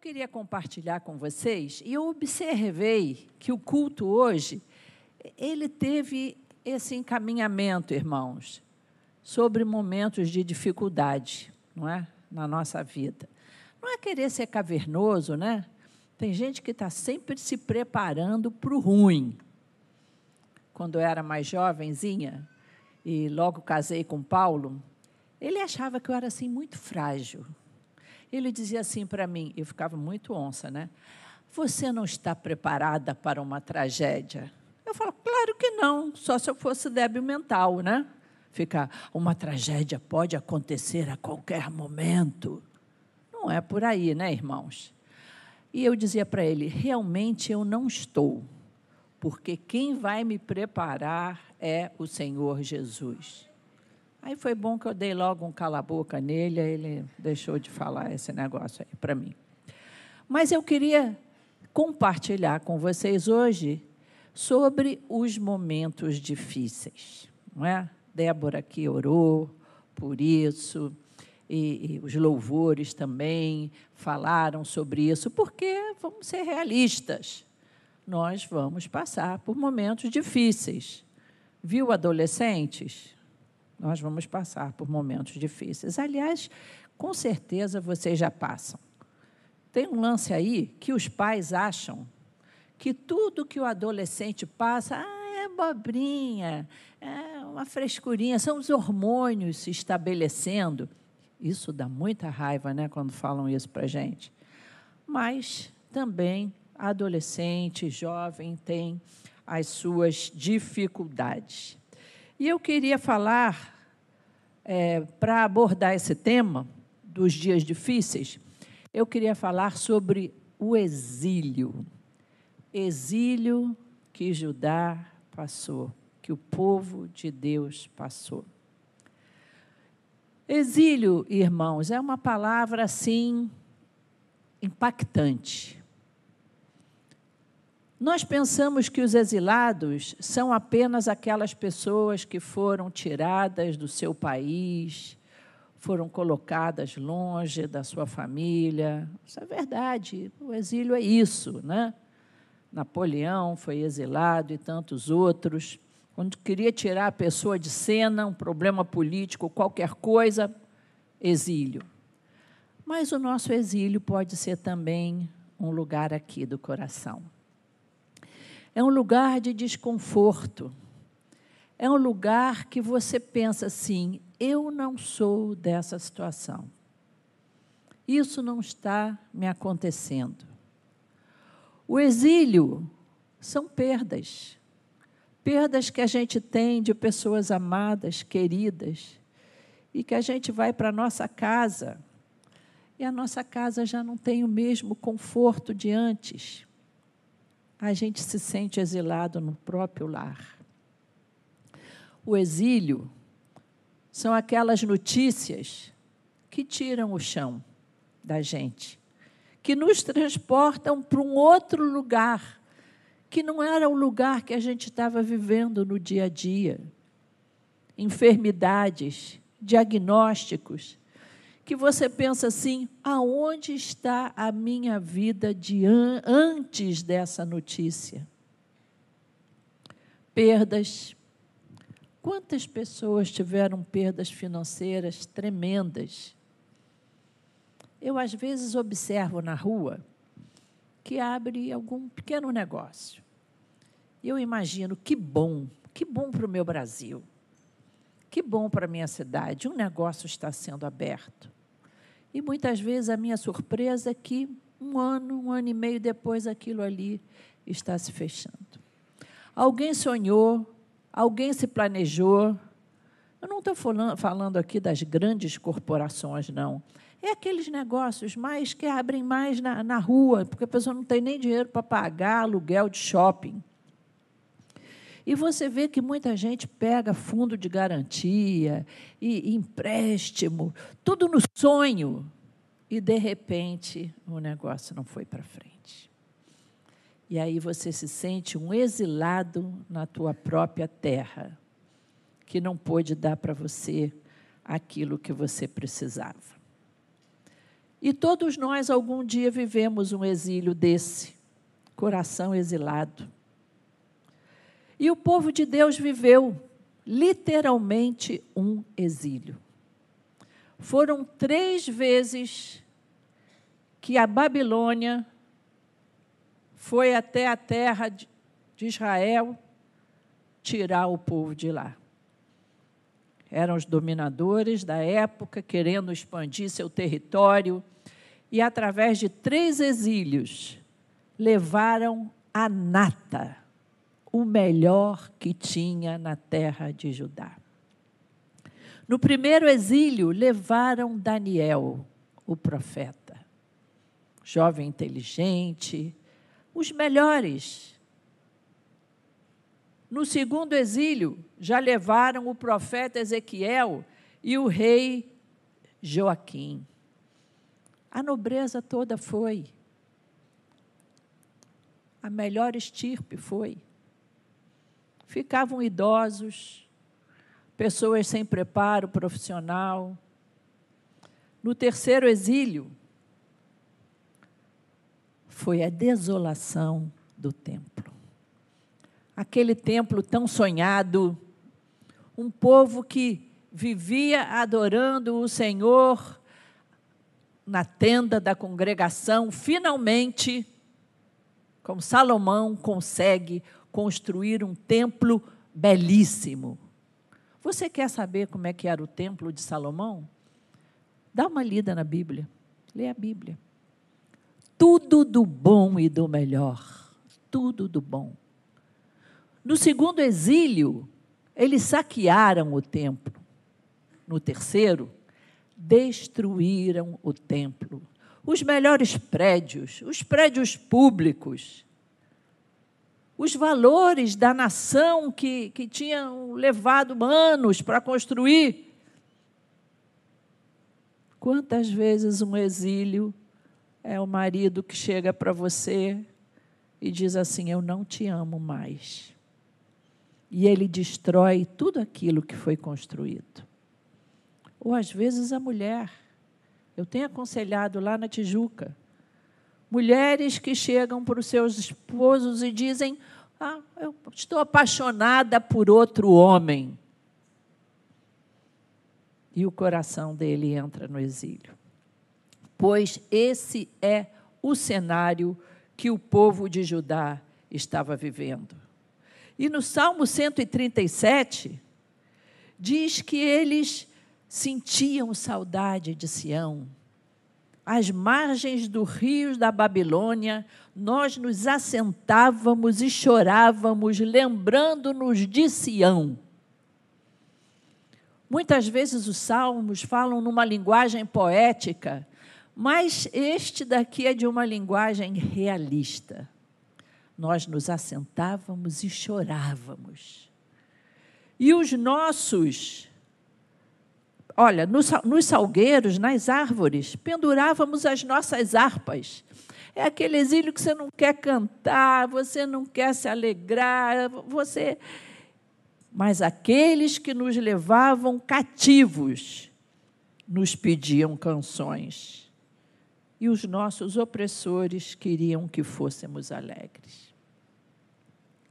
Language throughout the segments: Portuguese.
queria compartilhar com vocês e eu observei que o culto hoje ele teve esse encaminhamento, irmãos, sobre momentos de dificuldade, não é, na nossa vida. Não é querer ser cavernoso, né? Tem gente que está sempre se preparando para o ruim. Quando eu era mais jovenzinha e logo casei com Paulo, ele achava que eu era assim muito frágil. Ele dizia assim para mim, eu ficava muito onça, né? Você não está preparada para uma tragédia? Eu falo, claro que não, só se eu fosse débil mental, né? Ficar, uma tragédia pode acontecer a qualquer momento. Não é por aí, né, irmãos? E eu dizia para ele, realmente eu não estou, porque quem vai me preparar é o Senhor Jesus. Aí foi bom que eu dei logo um cala-boca nele, aí ele deixou de falar esse negócio aí para mim. Mas eu queria compartilhar com vocês hoje sobre os momentos difíceis, não é? Débora aqui orou por isso, e, e os louvores também falaram sobre isso, porque vamos ser realistas. Nós vamos passar por momentos difíceis. Viu, adolescentes? Nós vamos passar por momentos difíceis. Aliás, com certeza vocês já passam. Tem um lance aí que os pais acham que tudo que o adolescente passa ah, é bobrinha, é uma frescurinha, são os hormônios se estabelecendo. Isso dá muita raiva, né, quando falam isso para gente. Mas também adolescente, jovem, tem as suas dificuldades. E eu queria falar, é, para abordar esse tema dos dias difíceis, eu queria falar sobre o exílio. Exílio que Judá passou, que o povo de Deus passou. Exílio, irmãos, é uma palavra assim impactante. Nós pensamos que os exilados são apenas aquelas pessoas que foram tiradas do seu país, foram colocadas longe da sua família. Isso é verdade. O exílio é isso, né? Napoleão foi exilado e tantos outros. Quando queria tirar a pessoa de cena, um problema político, qualquer coisa, exílio. Mas o nosso exílio pode ser também um lugar aqui do coração. É um lugar de desconforto. É um lugar que você pensa assim: eu não sou dessa situação. Isso não está me acontecendo. O exílio são perdas. Perdas que a gente tem de pessoas amadas, queridas, e que a gente vai para a nossa casa e a nossa casa já não tem o mesmo conforto de antes a gente se sente exilado no próprio lar. O exílio são aquelas notícias que tiram o chão da gente, que nos transportam para um outro lugar, que não era o lugar que a gente estava vivendo no dia a dia. Enfermidades, diagnósticos, que você pensa assim: aonde está a minha vida de an antes dessa notícia? Perdas. Quantas pessoas tiveram perdas financeiras tremendas? Eu, às vezes, observo na rua que abre algum pequeno negócio. Eu imagino que bom, que bom para o meu Brasil, que bom para a minha cidade, um negócio está sendo aberto. E muitas vezes a minha surpresa é que um ano, um ano e meio depois, aquilo ali está se fechando. Alguém sonhou, alguém se planejou. Eu não estou falando aqui das grandes corporações, não. É aqueles negócios mais que abrem mais na, na rua, porque a pessoa não tem nem dinheiro para pagar aluguel de shopping. E você vê que muita gente pega fundo de garantia e, empréstimo, tudo no sonho, e de repente o negócio não foi para frente. E aí você se sente um exilado na tua própria terra, que não pôde dar para você aquilo que você precisava. E todos nós, algum dia, vivemos um exílio desse, coração exilado. E o povo de Deus viveu literalmente um exílio. Foram três vezes que a Babilônia foi até a terra de Israel tirar o povo de lá. Eram os dominadores da época querendo expandir seu território e, através de três exílios, levaram a nata, o melhor que tinha na terra de Judá. No primeiro exílio, levaram Daniel, o profeta, jovem inteligente, os melhores no segundo exílio, já levaram o profeta Ezequiel e o rei Joaquim. A nobreza toda foi. A melhor estirpe foi. Ficavam idosos, pessoas sem preparo profissional. No terceiro exílio, foi a desolação do templo aquele templo tão sonhado, um povo que vivia adorando o Senhor na tenda da congregação, finalmente, como Salomão consegue construir um templo belíssimo. Você quer saber como é que era o templo de Salomão? Dá uma lida na Bíblia. Lê a Bíblia. Tudo do bom e do melhor. Tudo do bom. No segundo exílio, eles saquearam o templo. No terceiro, destruíram o templo. Os melhores prédios, os prédios públicos, os valores da nação que, que tinham levado anos para construir. Quantas vezes um exílio é o marido que chega para você e diz assim: Eu não te amo mais e ele destrói tudo aquilo que foi construído. Ou às vezes a mulher. Eu tenho aconselhado lá na Tijuca mulheres que chegam para os seus esposos e dizem: ah, eu estou apaixonada por outro homem. E o coração dele entra no exílio. Pois esse é o cenário que o povo de Judá estava vivendo. E no Salmo 137, diz que eles sentiam saudade de Sião. Às margens do rio da Babilônia, nós nos assentávamos e chorávamos, lembrando-nos de Sião. Muitas vezes os salmos falam numa linguagem poética, mas este daqui é de uma linguagem realista nós nos assentávamos e chorávamos. E os nossos, olha, nos, salgueiros, nas árvores, pendurávamos as nossas harpas. É aquele exílio que você não quer cantar, você não quer se alegrar, você. Mas aqueles que nos levavam cativos nos pediam canções. E os nossos opressores queriam que fôssemos alegres.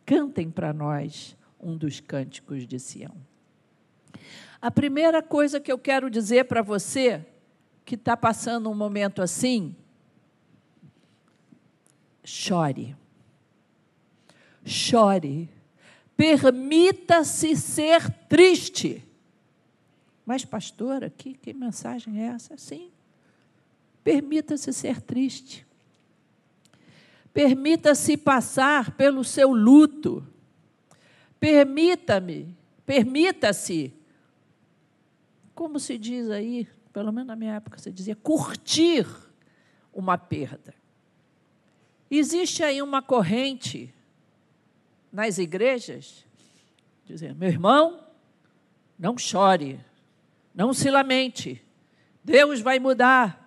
Cantem para nós um dos cânticos de Sião. A primeira coisa que eu quero dizer para você que está passando um momento assim, chore. Chore. Permita-se ser triste. Mas, pastora, que, que mensagem é essa? Sim. Permita-se ser triste. Permita-se passar pelo seu luto. Permita-me, permita-se, como se diz aí, pelo menos na minha época se dizia, curtir uma perda. Existe aí uma corrente nas igrejas dizendo: meu irmão, não chore, não se lamente, Deus vai mudar.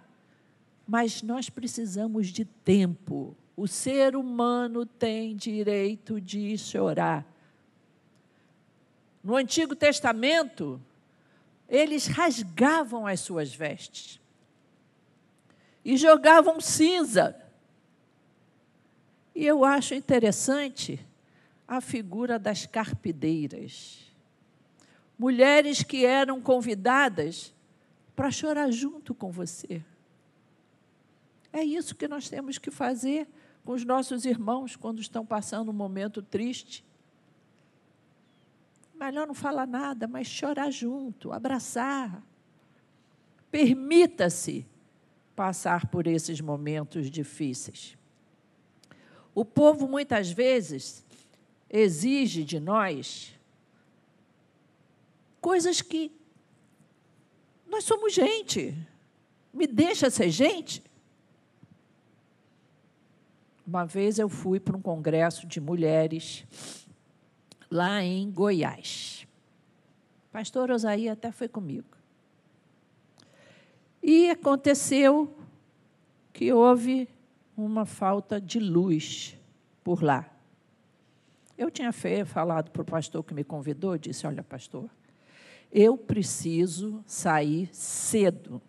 Mas nós precisamos de tempo o ser humano tem direito de chorar. No Antigo Testamento, eles rasgavam as suas vestes. e jogavam cinza. E eu acho interessante a figura das carpideiras. Mulheres que eram convidadas para chorar junto com você. É isso que nós temos que fazer com os nossos irmãos quando estão passando um momento triste. Melhor não falar nada, mas chorar junto, abraçar. Permita-se passar por esses momentos difíceis. O povo muitas vezes exige de nós coisas que nós somos gente. Me deixa ser gente. Uma vez eu fui para um congresso de mulheres lá em Goiás. Pastor Osaí até foi comigo. E aconteceu que houve uma falta de luz por lá. Eu tinha falado para o pastor que me convidou, disse: Olha, pastor, eu preciso sair cedo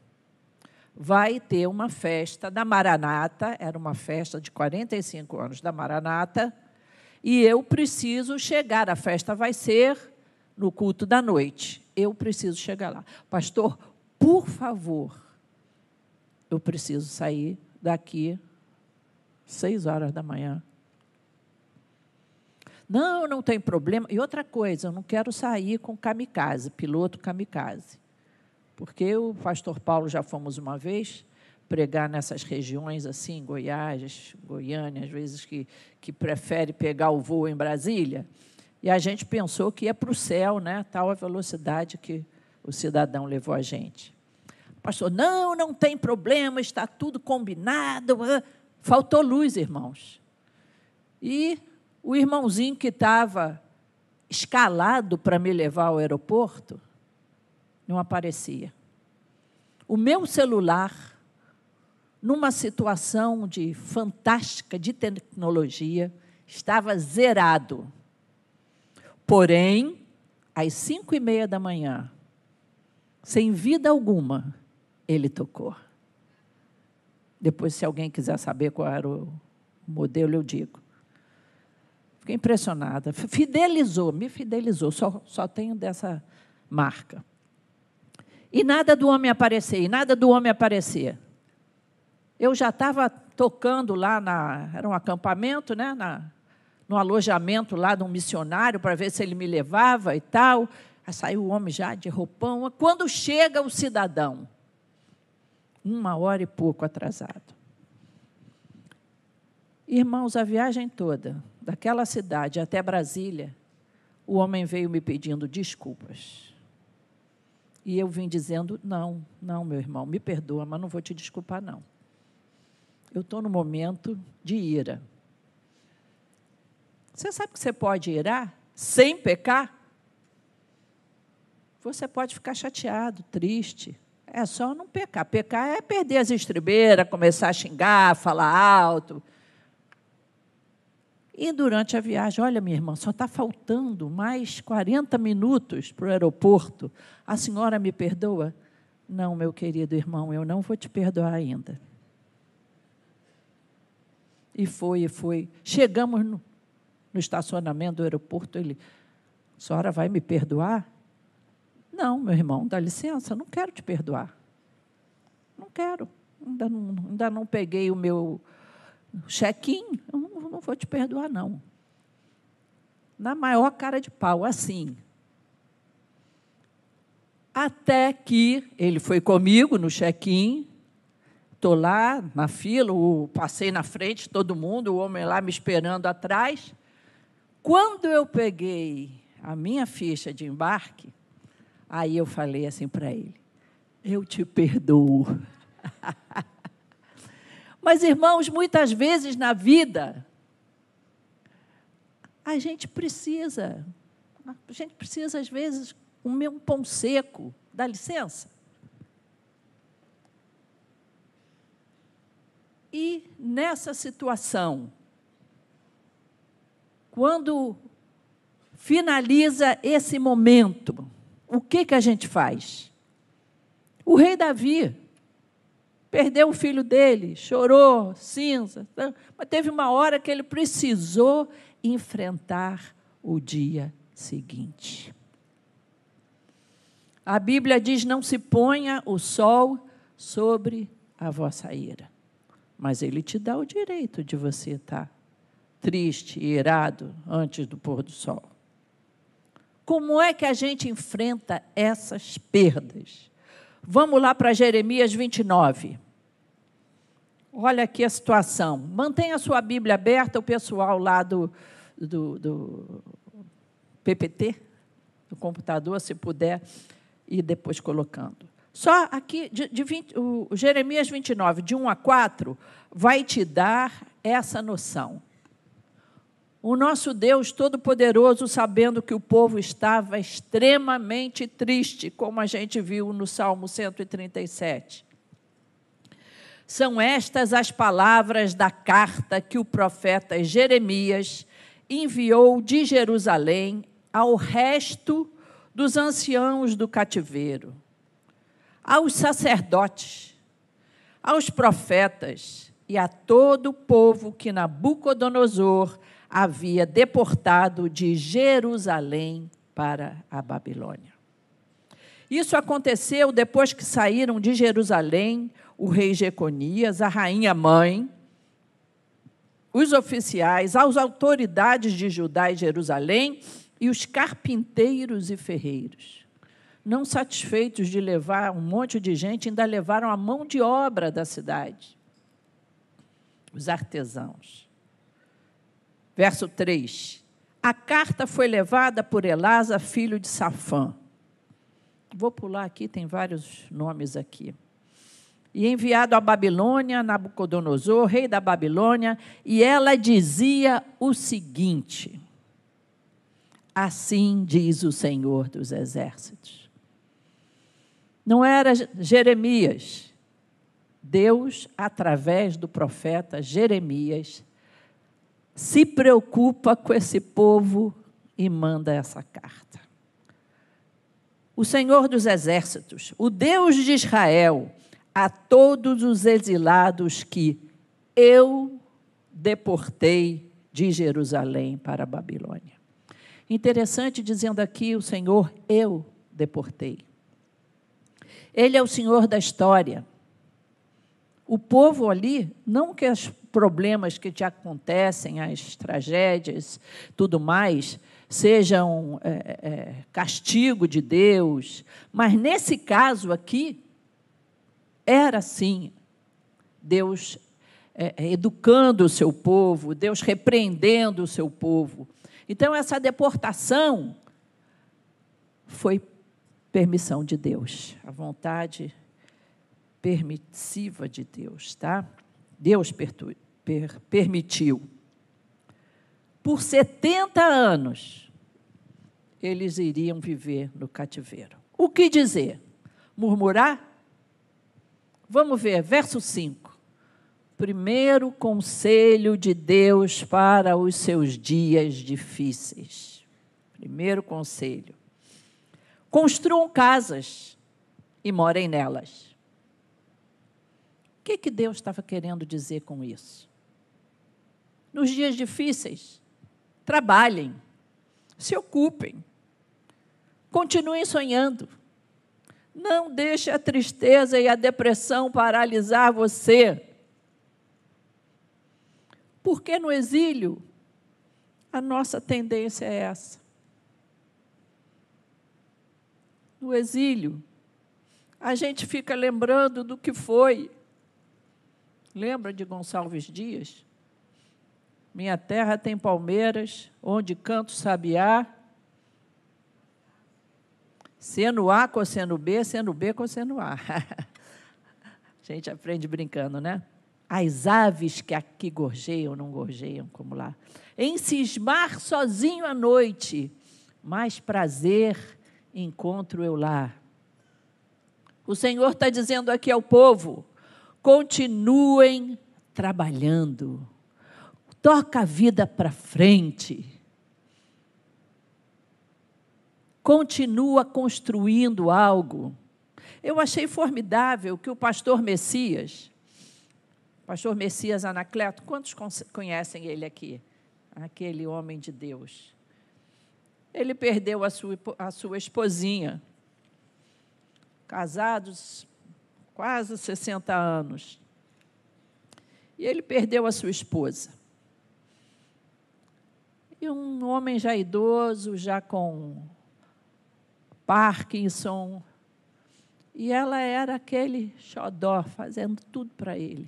vai ter uma festa da Maranata, era uma festa de 45 anos da Maranata, e eu preciso chegar. A festa vai ser no culto da noite. Eu preciso chegar lá. Pastor, por favor, eu preciso sair daqui seis horas da manhã. Não, não tem problema. E outra coisa, eu não quero sair com kamikaze, piloto kamikaze. Porque o pastor Paulo já fomos uma vez pregar nessas regiões assim, Goiás, Goiânia, às vezes que, que prefere pegar o voo em Brasília. E a gente pensou que ia para o céu, né? tal a velocidade que o cidadão levou a gente. Pastor, não, não tem problema, está tudo combinado. Faltou luz, irmãos. E o irmãozinho que estava escalado para me levar ao aeroporto, não aparecia. O meu celular, numa situação de fantástica de tecnologia, estava zerado. Porém, às cinco e meia da manhã, sem vida alguma, ele tocou. Depois, se alguém quiser saber qual era o modelo, eu digo. Fiquei impressionada. Fidelizou, me fidelizou. Só, só tenho dessa marca. E nada do homem aparecer, e nada do homem aparecer. Eu já estava tocando lá, na, era um acampamento, né, na, no alojamento lá de um missionário, para ver se ele me levava e tal. Aí saiu o homem já de roupão. Quando chega o cidadão, uma hora e pouco atrasado. Irmãos, a viagem toda, daquela cidade até Brasília, o homem veio me pedindo desculpas. E eu vim dizendo: não, não, meu irmão, me perdoa, mas não vou te desculpar, não. Eu estou no momento de ira. Você sabe que você pode irar sem pecar? Você pode ficar chateado, triste. É só não pecar. Pecar é perder as estribeiras, começar a xingar, falar alto. E durante a viagem, olha, minha irmã, só está faltando mais 40 minutos para o aeroporto. A senhora me perdoa? Não, meu querido irmão, eu não vou te perdoar ainda. E foi, e foi. Chegamos no, no estacionamento do aeroporto, ele, a senhora vai me perdoar? Não, meu irmão, dá licença, não quero te perdoar. Não quero. Ainda não, ainda não peguei o meu check-in, não, não vou te perdoar, não. Na maior cara de pau, assim. Até que ele foi comigo no check-in, estou lá na fila, passei na frente, todo mundo, o homem lá me esperando atrás. Quando eu peguei a minha ficha de embarque, aí eu falei assim para ele: Eu te perdoo. Mas, irmãos, muitas vezes na vida, a gente precisa, a gente precisa, às vezes, comer um pão seco. Dá licença? E nessa situação, quando finaliza esse momento, o que, que a gente faz? O rei Davi, Perdeu o filho dele, chorou, cinza. Mas teve uma hora que ele precisou enfrentar o dia seguinte. A Bíblia diz: não se ponha o sol sobre a vossa ira. Mas ele te dá o direito de você estar triste e irado antes do pôr do sol. Como é que a gente enfrenta essas perdas? Vamos lá para Jeremias 29. Olha aqui a situação. Mantenha a sua Bíblia aberta, o pessoal lá do, do, do PPT, do computador, se puder, ir depois colocando. Só aqui, de, de 20, o Jeremias 29, de 1 a 4, vai te dar essa noção. O nosso Deus Todo-Poderoso, sabendo que o povo estava extremamente triste, como a gente viu no Salmo 137. São estas as palavras da carta que o profeta Jeremias enviou de Jerusalém ao resto dos anciãos do cativeiro, aos sacerdotes, aos profetas e a todo o povo que Nabucodonosor havia deportado de Jerusalém para a Babilônia. Isso aconteceu depois que saíram de Jerusalém o rei Jeconias, a rainha mãe, os oficiais, as autoridades de Judá e Jerusalém e os carpinteiros e ferreiros. Não satisfeitos de levar um monte de gente, ainda levaram a mão de obra da cidade, os artesãos. Verso 3. A carta foi levada por Elasa, filho de Safã. Vou pular aqui, tem vários nomes aqui. E enviado à Babilônia, Nabucodonosor, rei da Babilônia, e ela dizia o seguinte: Assim diz o Senhor dos Exércitos. Não era Jeremias, Deus, através do profeta Jeremias, se preocupa com esse povo e manda essa carta. O Senhor dos Exércitos, o Deus de Israel, a todos os exilados que eu deportei de Jerusalém para a Babilônia. Interessante dizendo aqui o Senhor, eu deportei. Ele é o Senhor da história. O povo ali, não que os problemas que te acontecem, as tragédias, tudo mais, sejam é, é, castigo de Deus, mas nesse caso aqui, era assim. Deus é, é, educando o seu povo, Deus repreendendo o seu povo. Então, essa deportação foi permissão de Deus, a vontade permissiva de Deus, tá? Deus per, per, permitiu. Por 70 anos, eles iriam viver no cativeiro. O que dizer? Murmurar? Vamos ver, verso 5. Primeiro conselho de Deus para os seus dias difíceis. Primeiro conselho. Construam casas e morem nelas. O que, que Deus estava querendo dizer com isso? Nos dias difíceis, trabalhem, se ocupem, continuem sonhando. Não deixe a tristeza e a depressão paralisar você. Porque no exílio, a nossa tendência é essa. No exílio, a gente fica lembrando do que foi, Lembra de Gonçalves Dias? Minha terra tem palmeiras, onde canto sabiá. Seno A, cosseno B, seno B, cosseno A. A gente aprende brincando, né? As aves que aqui gorjeiam, não gorjeiam como lá. Em cismar sozinho à noite, mais prazer encontro eu lá. O Senhor está dizendo aqui ao povo: continuem trabalhando. Toca a vida para frente. Continua construindo algo. Eu achei formidável que o pastor Messias, pastor Messias Anacleto, quantos conhecem ele aqui? Aquele homem de Deus. Ele perdeu a sua, a sua esposinha, casados quase 60 anos. E ele perdeu a sua esposa. E um homem já idoso, já com Parkinson, e ela era aquele xodó, fazendo tudo para ele.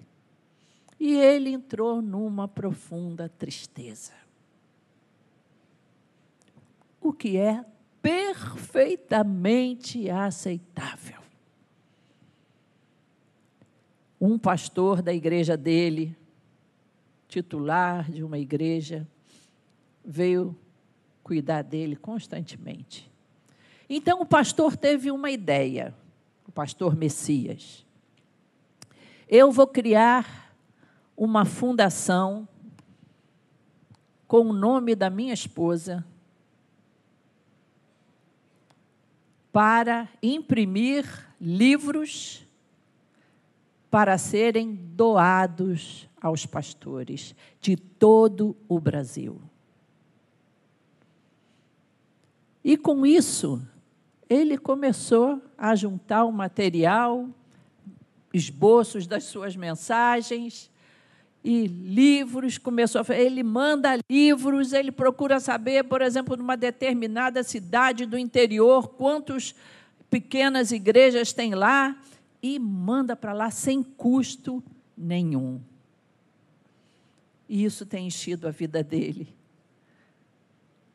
E ele entrou numa profunda tristeza. O que é perfeitamente aceitável. Um pastor da igreja dele, titular de uma igreja, veio cuidar dele constantemente. Então o pastor teve uma ideia o pastor Messias. Eu vou criar uma fundação com o nome da minha esposa para imprimir livros para serem doados aos pastores de todo o Brasil. E com isso, ele começou a juntar o material, esboços das suas mensagens e livros, começou a ele manda livros, ele procura saber, por exemplo, numa determinada cidade do interior, quantas pequenas igrejas tem lá e manda para lá sem custo nenhum. E isso tem enchido a vida dele.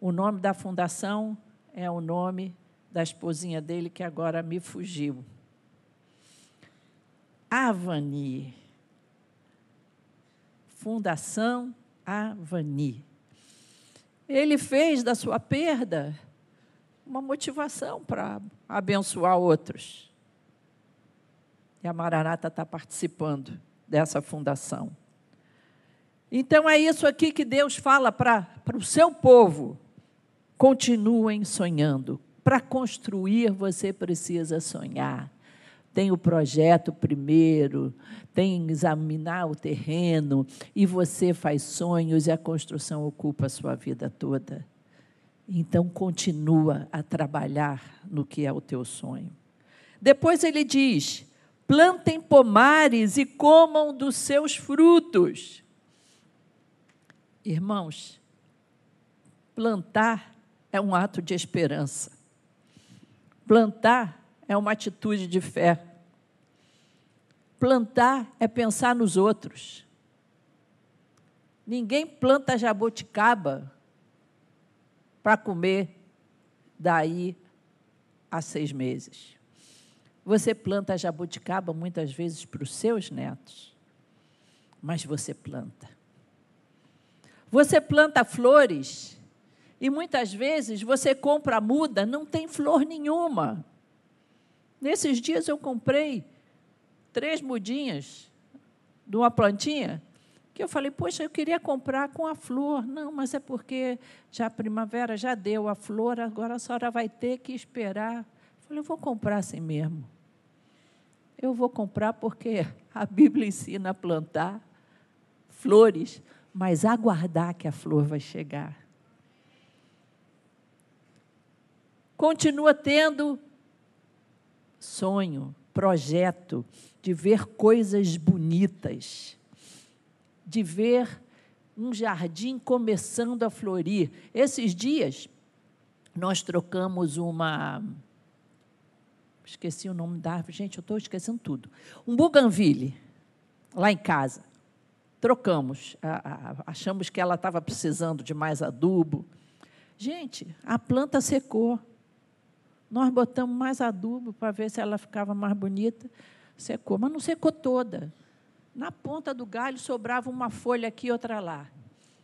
O nome da fundação é o nome da esposinha dele, que agora me fugiu. Avani. Fundação Avani. Ele fez da sua perda uma motivação para abençoar outros. E a Maranata está participando dessa fundação. Então é isso aqui que Deus fala para o seu povo. Continuem sonhando, para construir, você precisa sonhar. Tem o projeto primeiro, tem examinar o terreno, e você faz sonhos e a construção ocupa a sua vida toda. Então, continua a trabalhar no que é o teu sonho. Depois ele diz: plantem pomares e comam dos seus frutos. Irmãos, plantar é um ato de esperança. Plantar é uma atitude de fé. Plantar é pensar nos outros. Ninguém planta jabuticaba para comer daí a seis meses. Você planta jabuticaba muitas vezes para os seus netos, mas você planta. Você planta flores e muitas vezes você compra muda, não tem flor nenhuma. Nesses dias eu comprei três mudinhas de uma plantinha que eu falei, poxa, eu queria comprar com a flor. Não, mas é porque já a primavera já deu a flor, agora a senhora vai ter que esperar. Eu falei, eu vou comprar assim mesmo. Eu vou comprar porque a Bíblia ensina a plantar flores, mas aguardar que a flor vai chegar. continua tendo sonho, projeto de ver coisas bonitas, de ver um jardim começando a florir. Esses dias, nós trocamos uma. Esqueci o nome da árvore, gente, eu estou esquecendo tudo. Um buganville, lá em casa. Trocamos, achamos que ela estava precisando de mais adubo. Gente, a planta secou. Nós botamos mais adubo para ver se ela ficava mais bonita. Secou, mas não secou toda. Na ponta do galho sobrava uma folha aqui, outra lá.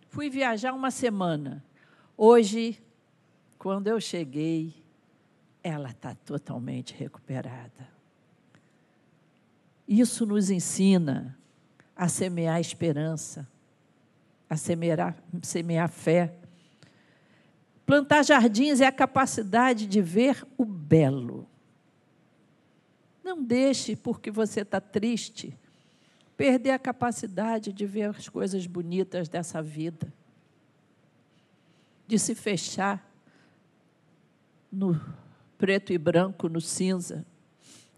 Fui viajar uma semana. Hoje, quando eu cheguei, ela está totalmente recuperada. Isso nos ensina a semear esperança, a semear, semear fé, Plantar jardins é a capacidade de ver o belo. Não deixe, porque você está triste, perder a capacidade de ver as coisas bonitas dessa vida, de se fechar no preto e branco, no cinza.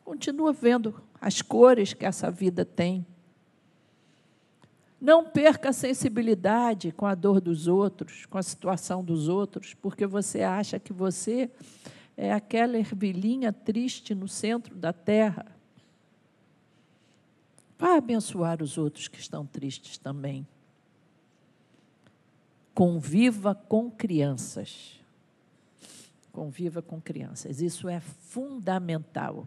Continua vendo as cores que essa vida tem. Não perca a sensibilidade com a dor dos outros, com a situação dos outros, porque você acha que você é aquela ervilhinha triste no centro da terra. Vá abençoar os outros que estão tristes também. Conviva com crianças. Conviva com crianças. Isso é fundamental.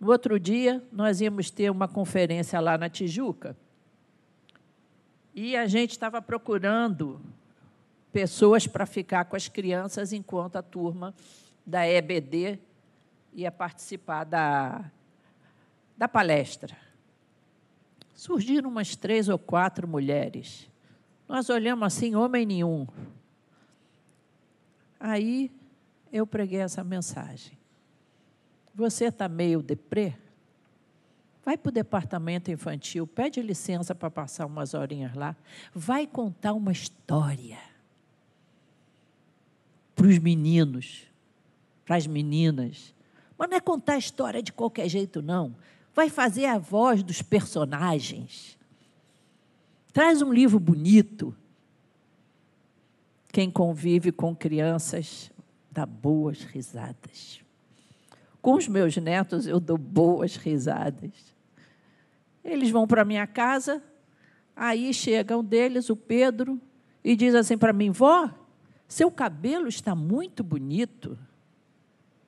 No outro dia, nós íamos ter uma conferência lá na Tijuca. E a gente estava procurando pessoas para ficar com as crianças enquanto a turma da EBD ia participar da, da palestra. Surgiram umas três ou quatro mulheres. Nós olhamos assim, homem nenhum. Aí eu preguei essa mensagem. Você está meio deprê? Vai para o departamento infantil, pede licença para passar umas horinhas lá. Vai contar uma história para os meninos, para as meninas. Mas não é contar a história de qualquer jeito, não. Vai fazer a voz dos personagens. Traz um livro bonito. Quem convive com crianças dá boas risadas. Com os meus netos, eu dou boas risadas. Eles vão para minha casa, aí chega um deles, o Pedro, e diz assim para mim: Vó, seu cabelo está muito bonito.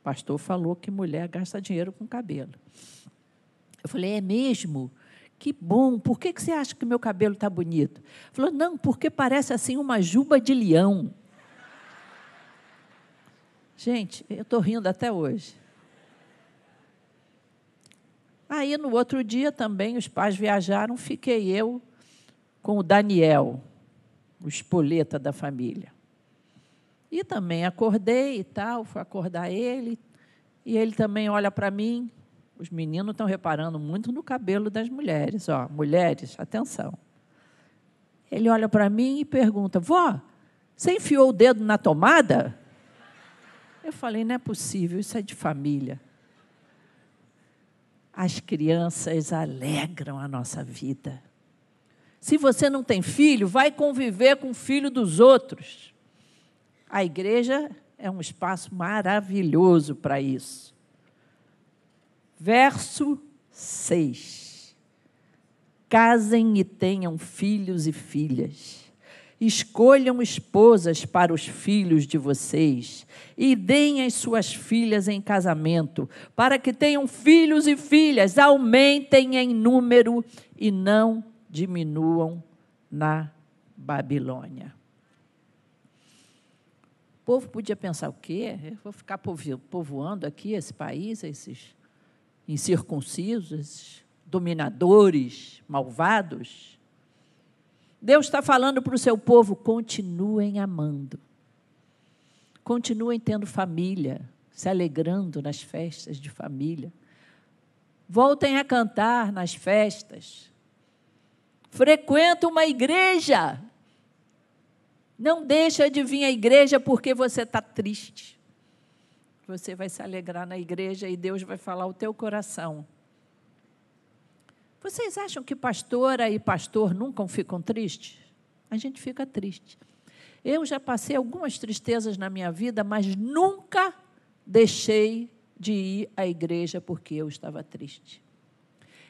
O pastor falou que mulher gasta dinheiro com cabelo. Eu falei: É mesmo? Que bom, por que, que você acha que meu cabelo está bonito? Falou, não, porque parece assim uma juba de leão. Gente, eu estou rindo até hoje. Aí, no outro dia também, os pais viajaram, fiquei eu com o Daniel, o espoleta da família. E também acordei e tal, fui acordar ele, e ele também olha para mim. Os meninos estão reparando muito no cabelo das mulheres, ó, mulheres, atenção. Ele olha para mim e pergunta: Vó, você enfiou o dedo na tomada? Eu falei: Não é possível, isso é de família. As crianças alegram a nossa vida. Se você não tem filho, vai conviver com o filho dos outros. A igreja é um espaço maravilhoso para isso. Verso 6. Casem e tenham filhos e filhas Escolham esposas para os filhos de vocês e deem as suas filhas em casamento, para que tenham filhos e filhas, aumentem em número e não diminuam na Babilônia. O povo podia pensar o quê? Eu vou ficar povoando aqui esse país, esses incircuncisos, esses dominadores malvados. Deus está falando para o seu povo: continuem amando. Continuem tendo família, se alegrando nas festas de família. Voltem a cantar nas festas. Frequenta uma igreja. Não deixa de vir à igreja porque você está triste. Você vai se alegrar na igreja e Deus vai falar o teu coração. Vocês acham que pastora e pastor nunca ficam tristes? A gente fica triste. Eu já passei algumas tristezas na minha vida, mas nunca deixei de ir à igreja porque eu estava triste.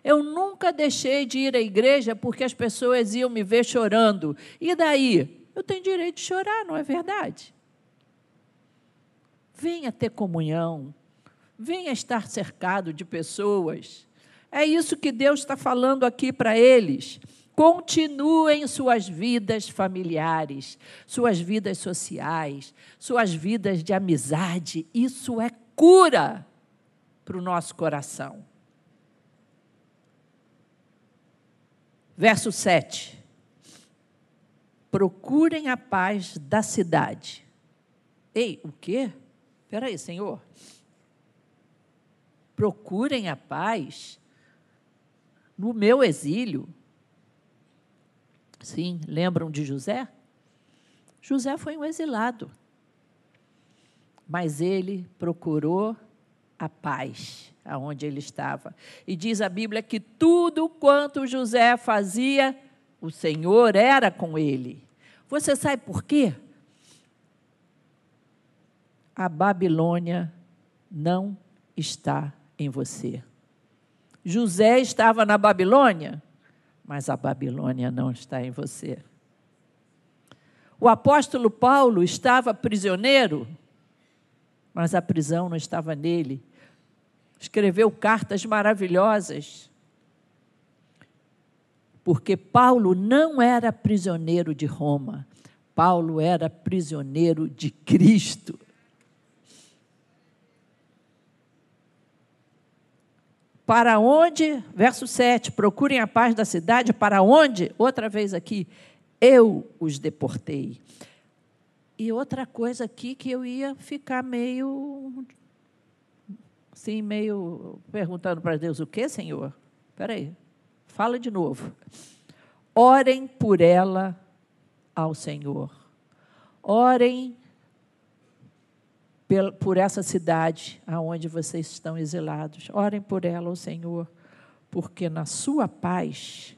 Eu nunca deixei de ir à igreja porque as pessoas iam me ver chorando. E daí? Eu tenho direito de chorar, não é verdade? Venha ter comunhão, venha estar cercado de pessoas é isso que Deus está falando aqui para eles. Continuem suas vidas familiares, suas vidas sociais, suas vidas de amizade. Isso é cura para o nosso coração. Verso 7. Procurem a paz da cidade. Ei, o quê? Espera aí, Senhor. procurem a paz no meu exílio. Sim, lembram de José? José foi um exilado, mas ele procurou a paz aonde ele estava. E diz a Bíblia que tudo quanto José fazia, o Senhor era com ele. Você sabe por quê? A Babilônia não está em você. José estava na Babilônia, mas a Babilônia não está em você. O apóstolo Paulo estava prisioneiro, mas a prisão não estava nele. Escreveu cartas maravilhosas. Porque Paulo não era prisioneiro de Roma, Paulo era prisioneiro de Cristo. Para onde, verso 7, procurem a paz da cidade, para onde, outra vez aqui, eu os deportei. E outra coisa aqui que eu ia ficar meio, assim, meio perguntando para Deus, o que, Senhor? Espera aí, fala de novo. Orem por ela ao Senhor. Orem por essa cidade aonde vocês estão exilados. Orem por ela, ó Senhor, porque na sua paz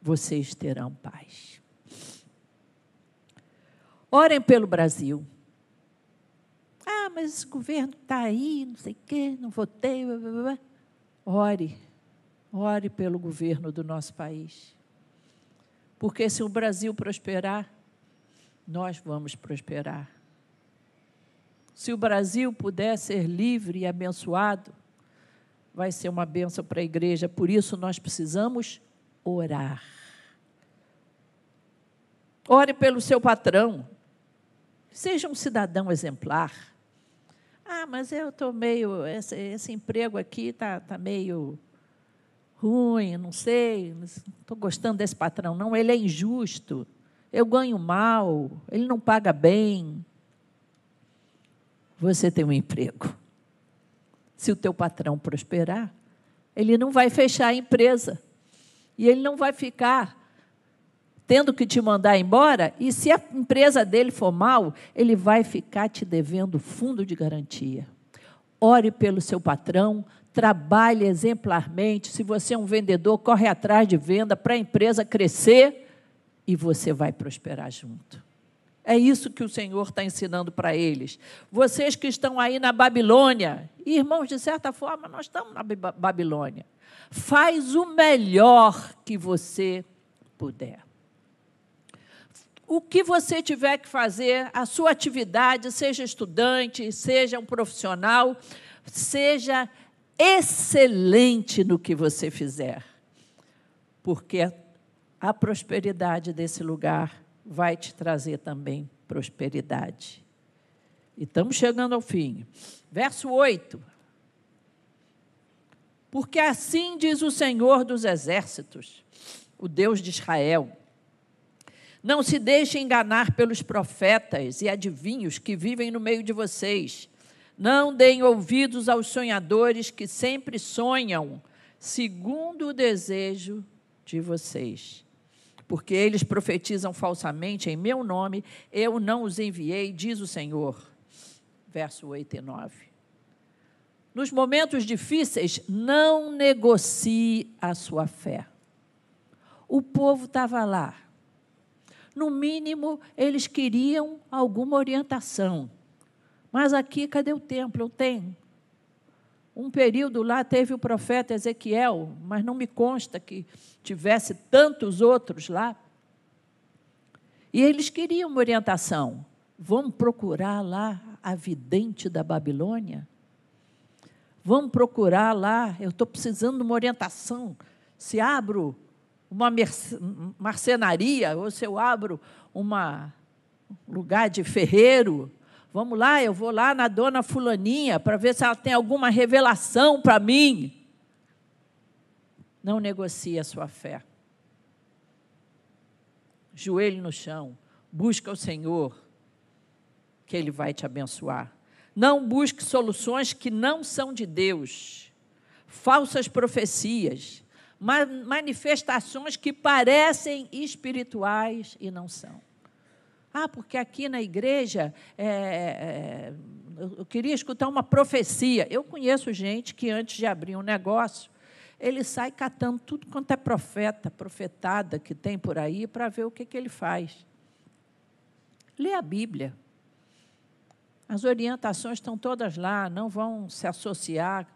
vocês terão paz. Orem pelo Brasil. Ah, mas esse governo está aí, não sei o quê, não votei. Blá, blá, blá. Ore, ore pelo governo do nosso país. Porque se o Brasil prosperar, nós vamos prosperar. Se o Brasil puder ser livre e abençoado, vai ser uma bênção para a igreja. Por isso, nós precisamos orar. Ore pelo seu patrão. Seja um cidadão exemplar. Ah, mas eu estou meio. Esse, esse, emprego aqui está tá meio ruim, não sei, não estou gostando desse patrão. Não, ele é injusto. Eu ganho mal, ele não paga bem você tem um emprego. Se o teu patrão prosperar, ele não vai fechar a empresa. E ele não vai ficar tendo que te mandar embora, e se a empresa dele for mal, ele vai ficar te devendo fundo de garantia. Ore pelo seu patrão, trabalhe exemplarmente. Se você é um vendedor, corre atrás de venda para a empresa crescer e você vai prosperar junto. É isso que o Senhor está ensinando para eles. Vocês que estão aí na Babilônia, irmãos, de certa forma, nós estamos na Babilônia. Faz o melhor que você puder. O que você tiver que fazer, a sua atividade, seja estudante, seja um profissional, seja excelente no que você fizer. Porque a prosperidade desse lugar vai te trazer também prosperidade. E estamos chegando ao fim. Verso 8. Porque assim diz o Senhor dos exércitos, o Deus de Israel: Não se deixe enganar pelos profetas e adivinhos que vivem no meio de vocês. Não deem ouvidos aos sonhadores que sempre sonham, segundo o desejo de vocês porque eles profetizam falsamente em meu nome, eu não os enviei, diz o Senhor. Verso 8 e 9. Nos momentos difíceis, não negocie a sua fé. O povo estava lá. No mínimo, eles queriam alguma orientação. Mas aqui, cadê o templo? Tem. Um período lá teve o profeta Ezequiel, mas não me consta que tivesse tantos outros lá. E eles queriam uma orientação. Vamos procurar lá a vidente da Babilônia? Vamos procurar lá, eu estou precisando de uma orientação. Se abro uma marcenaria, ou se eu abro um lugar de ferreiro, Vamos lá, eu vou lá na dona Fulaninha para ver se ela tem alguma revelação para mim. Não negocie a sua fé. Joelho no chão, busca o Senhor, que Ele vai te abençoar. Não busque soluções que não são de Deus. falsas profecias, manifestações que parecem espirituais e não são. Ah, porque aqui na igreja é, é, eu queria escutar uma profecia. Eu conheço gente que antes de abrir um negócio, ele sai catando tudo quanto é profeta, profetada que tem por aí, para ver o que, que ele faz. Lê a Bíblia. As orientações estão todas lá, não vão se associar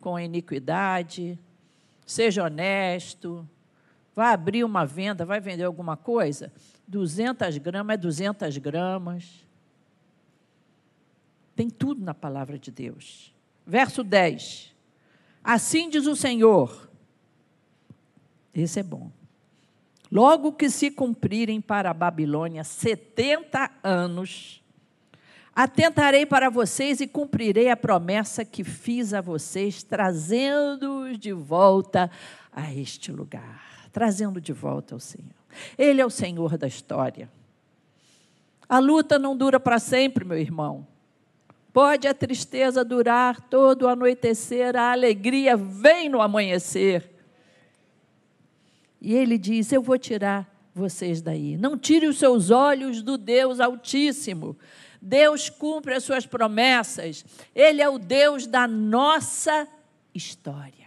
com iniquidade, seja honesto, vai abrir uma venda, vai vender alguma coisa, 200 gramas é 200 gramas. Tem tudo na palavra de Deus. Verso 10. Assim diz o Senhor. Esse é bom. Logo que se cumprirem para a Babilônia 70 anos, atentarei para vocês e cumprirei a promessa que fiz a vocês, trazendo-os de volta a este lugar. Trazendo de volta ao Senhor. Ele é o Senhor da história. A luta não dura para sempre, meu irmão. Pode a tristeza durar todo o anoitecer, a alegria vem no amanhecer. E ele diz: Eu vou tirar vocês daí. Não tire os seus olhos do Deus Altíssimo. Deus cumpre as suas promessas. Ele é o Deus da nossa história.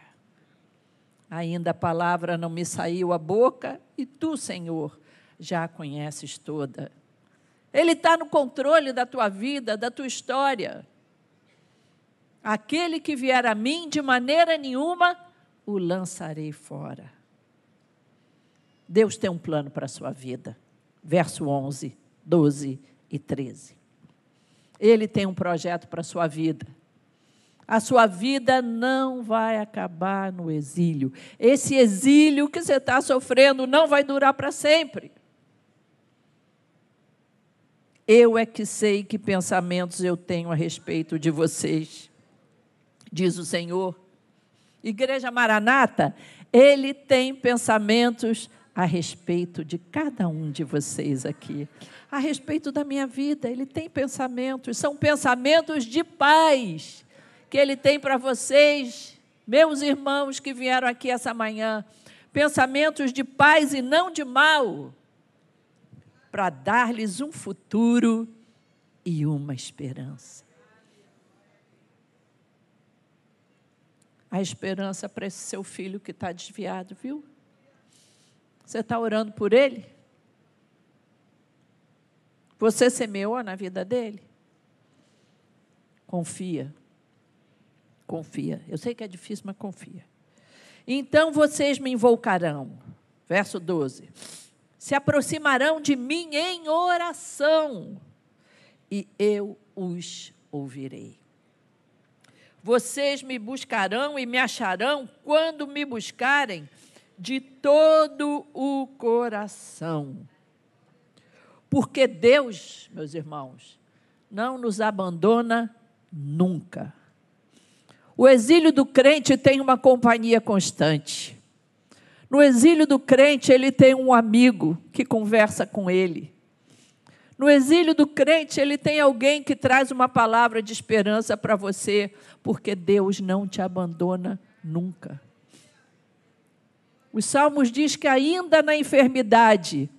Ainda a palavra não me saiu a boca e tu, Senhor, já a conheces toda. Ele está no controle da tua vida, da tua história. Aquele que vier a mim, de maneira nenhuma o lançarei fora. Deus tem um plano para a sua vida. Verso 11, 12 e 13. Ele tem um projeto para a sua vida. A sua vida não vai acabar no exílio. Esse exílio que você está sofrendo não vai durar para sempre. Eu é que sei que pensamentos eu tenho a respeito de vocês, diz o Senhor. Igreja Maranata, Ele tem pensamentos a respeito de cada um de vocês aqui, a respeito da minha vida. Ele tem pensamentos, são pensamentos de paz que Ele tem para vocês, meus irmãos que vieram aqui essa manhã. Pensamentos de paz e não de mal para dar-lhes um futuro e uma esperança. A esperança para esse seu filho que está desviado, viu? Você está orando por ele? Você semeou na vida dele? Confia. Confia. Eu sei que é difícil, mas confia. Então vocês me invocarão. Verso 12 se aproximarão de mim em oração, e eu os ouvirei. Vocês me buscarão e me acharão quando me buscarem de todo o coração. Porque Deus, meus irmãos, não nos abandona nunca. O exílio do crente tem uma companhia constante. No exílio do crente, ele tem um amigo que conversa com ele. No exílio do crente, ele tem alguém que traz uma palavra de esperança para você, porque Deus não te abandona nunca. Os Salmos diz que ainda na enfermidade,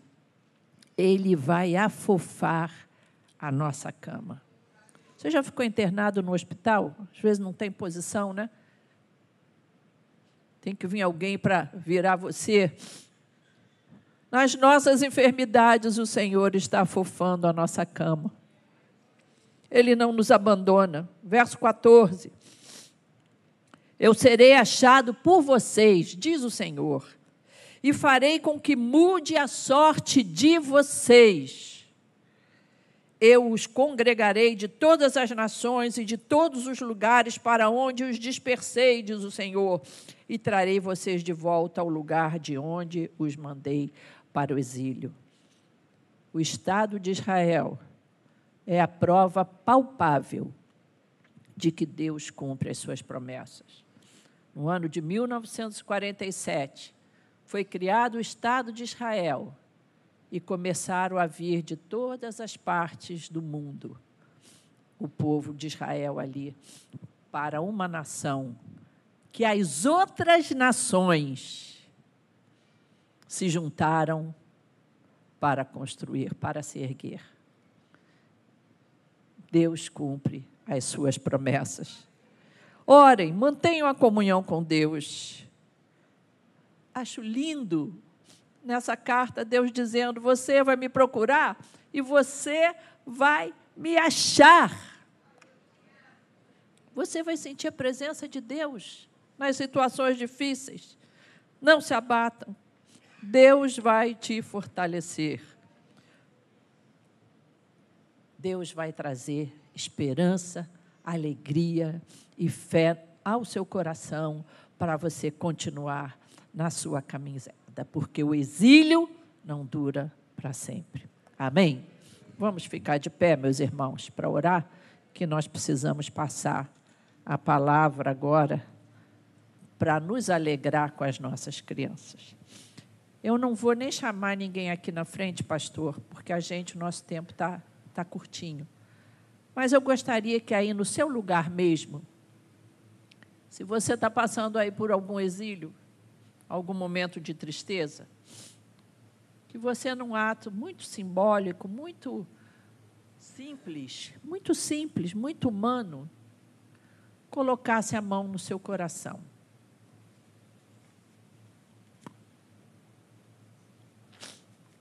ele vai afofar a nossa cama. Você já ficou internado no hospital? Às vezes não tem posição, né? Tem que vir alguém para virar você. Nas nossas enfermidades, o Senhor está afofando a nossa cama. Ele não nos abandona. Verso 14. Eu serei achado por vocês, diz o Senhor, e farei com que mude a sorte de vocês eu os congregarei de todas as nações e de todos os lugares para onde os dispersei, diz o Senhor, e trarei vocês de volta ao lugar de onde os mandei para o exílio. O Estado de Israel é a prova palpável de que Deus cumpre as suas promessas. No ano de 1947, foi criado o Estado de Israel e começaram a vir de todas as partes do mundo o povo de Israel ali para uma nação que as outras nações se juntaram para construir, para se erguer. Deus cumpre as suas promessas. Orem, mantenham a comunhão com Deus. Acho lindo nessa carta Deus dizendo: Você vai me procurar e você vai me achar. Você vai sentir a presença de Deus nas situações difíceis. Não se abatam. Deus vai te fortalecer. Deus vai trazer esperança, alegria e fé ao seu coração para você continuar na sua porque o exílio não dura para sempre. Amém? Vamos ficar de pé, meus irmãos, para orar, que nós precisamos passar a palavra agora para nos alegrar com as nossas crianças. Eu não vou nem chamar ninguém aqui na frente, pastor, porque a gente, o nosso tempo está tá curtinho. Mas eu gostaria que aí no seu lugar mesmo, se você está passando aí por algum exílio, algum momento de tristeza, que você, num ato muito simbólico, muito simples, muito simples, muito humano, colocasse a mão no seu coração.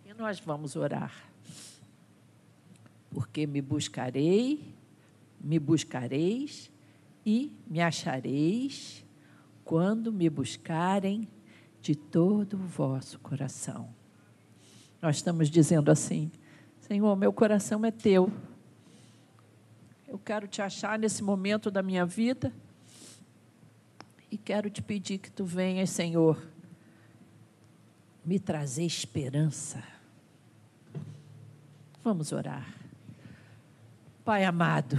E nós vamos orar. Porque me buscarei, me buscareis e me achareis quando me buscarem de todo o vosso coração. Nós estamos dizendo assim: Senhor, meu coração é teu. Eu quero te achar nesse momento da minha vida e quero te pedir que tu venhas, Senhor, me trazer esperança. Vamos orar. Pai amado,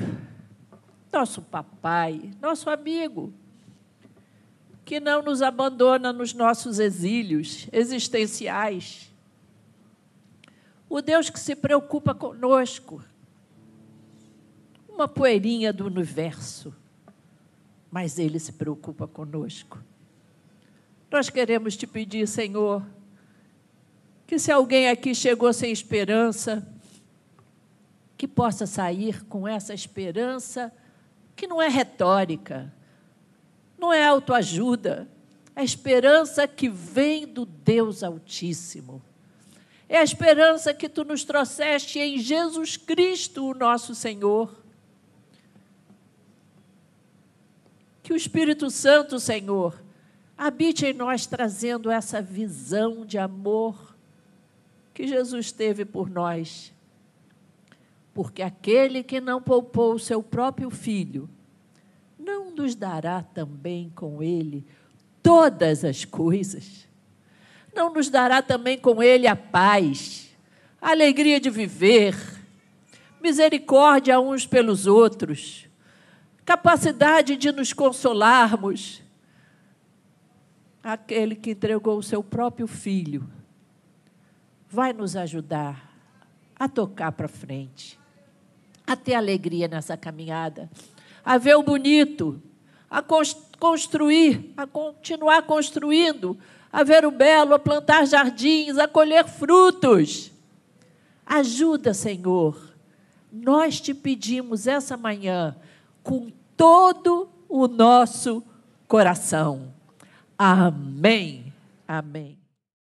nosso papai, nosso amigo, que não nos abandona nos nossos exílios existenciais, o Deus que se preocupa conosco. Uma poeirinha do universo, mas Ele se preocupa conosco. Nós queremos te pedir, Senhor, que se alguém aqui chegou sem esperança, que possa sair com essa esperança que não é retórica, não é autoajuda, é esperança que vem do Deus Altíssimo é a esperança que tu nos trouxeste em Jesus Cristo, o nosso Senhor. Que o Espírito Santo, Senhor, habite em nós trazendo essa visão de amor que Jesus teve por nós. Porque aquele que não poupou o seu próprio filho, não nos dará também com ele todas as coisas não nos dará também com Ele a paz, a alegria de viver, misericórdia uns pelos outros, capacidade de nos consolarmos? Aquele que entregou o seu próprio filho vai nos ajudar a tocar para frente, a ter alegria nessa caminhada, a ver o bonito, a construir, a continuar construindo a ver o belo, a plantar jardins, a colher frutos. Ajuda, Senhor. Nós te pedimos essa manhã com todo o nosso coração. Amém. Amém.